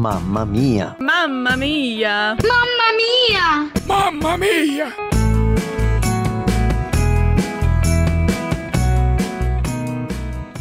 Mamma mia! Mamma mia! Mamma mia! Mamma mia!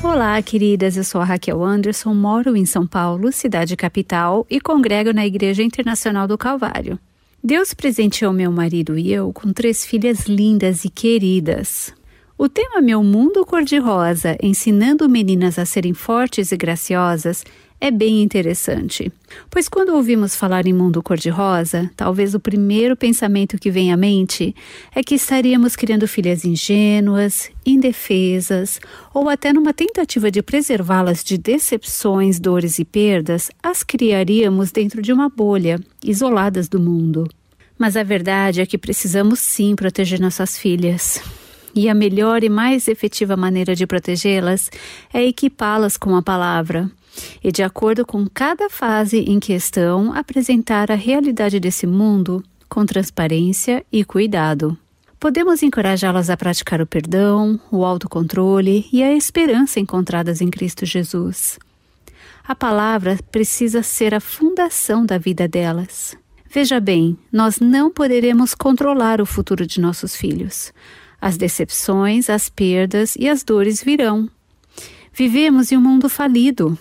Olá, queridas. Eu sou a Raquel Anderson, moro em São Paulo, cidade capital, e congrego na Igreja Internacional do Calvário. Deus presenteou meu marido e eu com três filhas lindas e queridas. O tema Meu Mundo Cor-de-Rosa, ensinando meninas a serem fortes e graciosas, é bem interessante. Pois quando ouvimos falar em mundo cor-de-rosa, talvez o primeiro pensamento que vem à mente é que estaríamos criando filhas ingênuas, indefesas, ou até numa tentativa de preservá-las de decepções, dores e perdas, as criaríamos dentro de uma bolha, isoladas do mundo. Mas a verdade é que precisamos sim proteger nossas filhas. E a melhor e mais efetiva maneira de protegê-las é equipá-las com a palavra. E, de acordo com cada fase em questão, apresentar a realidade desse mundo com transparência e cuidado. Podemos encorajá-las a praticar o perdão, o autocontrole e a esperança encontradas em Cristo Jesus. A palavra precisa ser a fundação da vida delas. Veja bem, nós não poderemos controlar o futuro de nossos filhos. As decepções, as perdas e as dores virão. Vivemos em um mundo falido,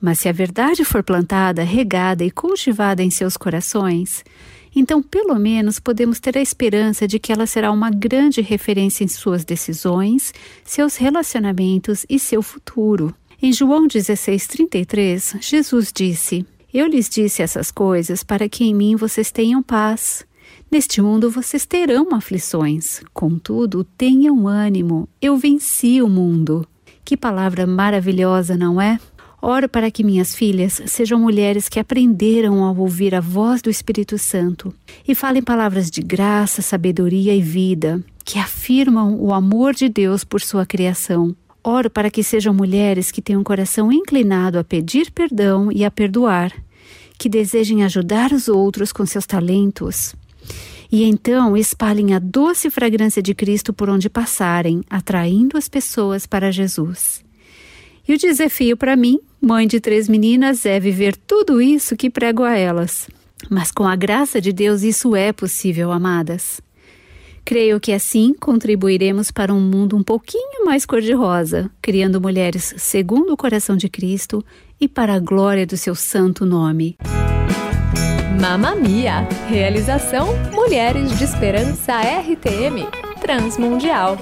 mas se a verdade for plantada, regada e cultivada em seus corações, então pelo menos podemos ter a esperança de que ela será uma grande referência em suas decisões, seus relacionamentos e seu futuro. Em João 16,33, Jesus disse: Eu lhes disse essas coisas para que em mim vocês tenham paz. Neste mundo vocês terão aflições, contudo, tenham ânimo, eu venci o mundo. Que palavra maravilhosa, não é? Oro para que minhas filhas sejam mulheres que aprenderam a ouvir a voz do Espírito Santo e falem palavras de graça, sabedoria e vida, que afirmam o amor de Deus por sua criação. Oro para que sejam mulheres que tenham um coração inclinado a pedir perdão e a perdoar, que desejem ajudar os outros com seus talentos e então espalhem a doce fragrância de Cristo por onde passarem, atraindo as pessoas para Jesus. E o desafio para mim, mãe de três meninas, é viver tudo isso que prego a elas. Mas com a graça de Deus isso é possível, amadas. Creio que assim contribuiremos para um mundo um pouquinho mais cor-de-rosa, criando mulheres segundo o coração de Cristo e para a glória do seu santo nome. Mamma Mia. Realização Mulheres de Esperança RTM Transmundial.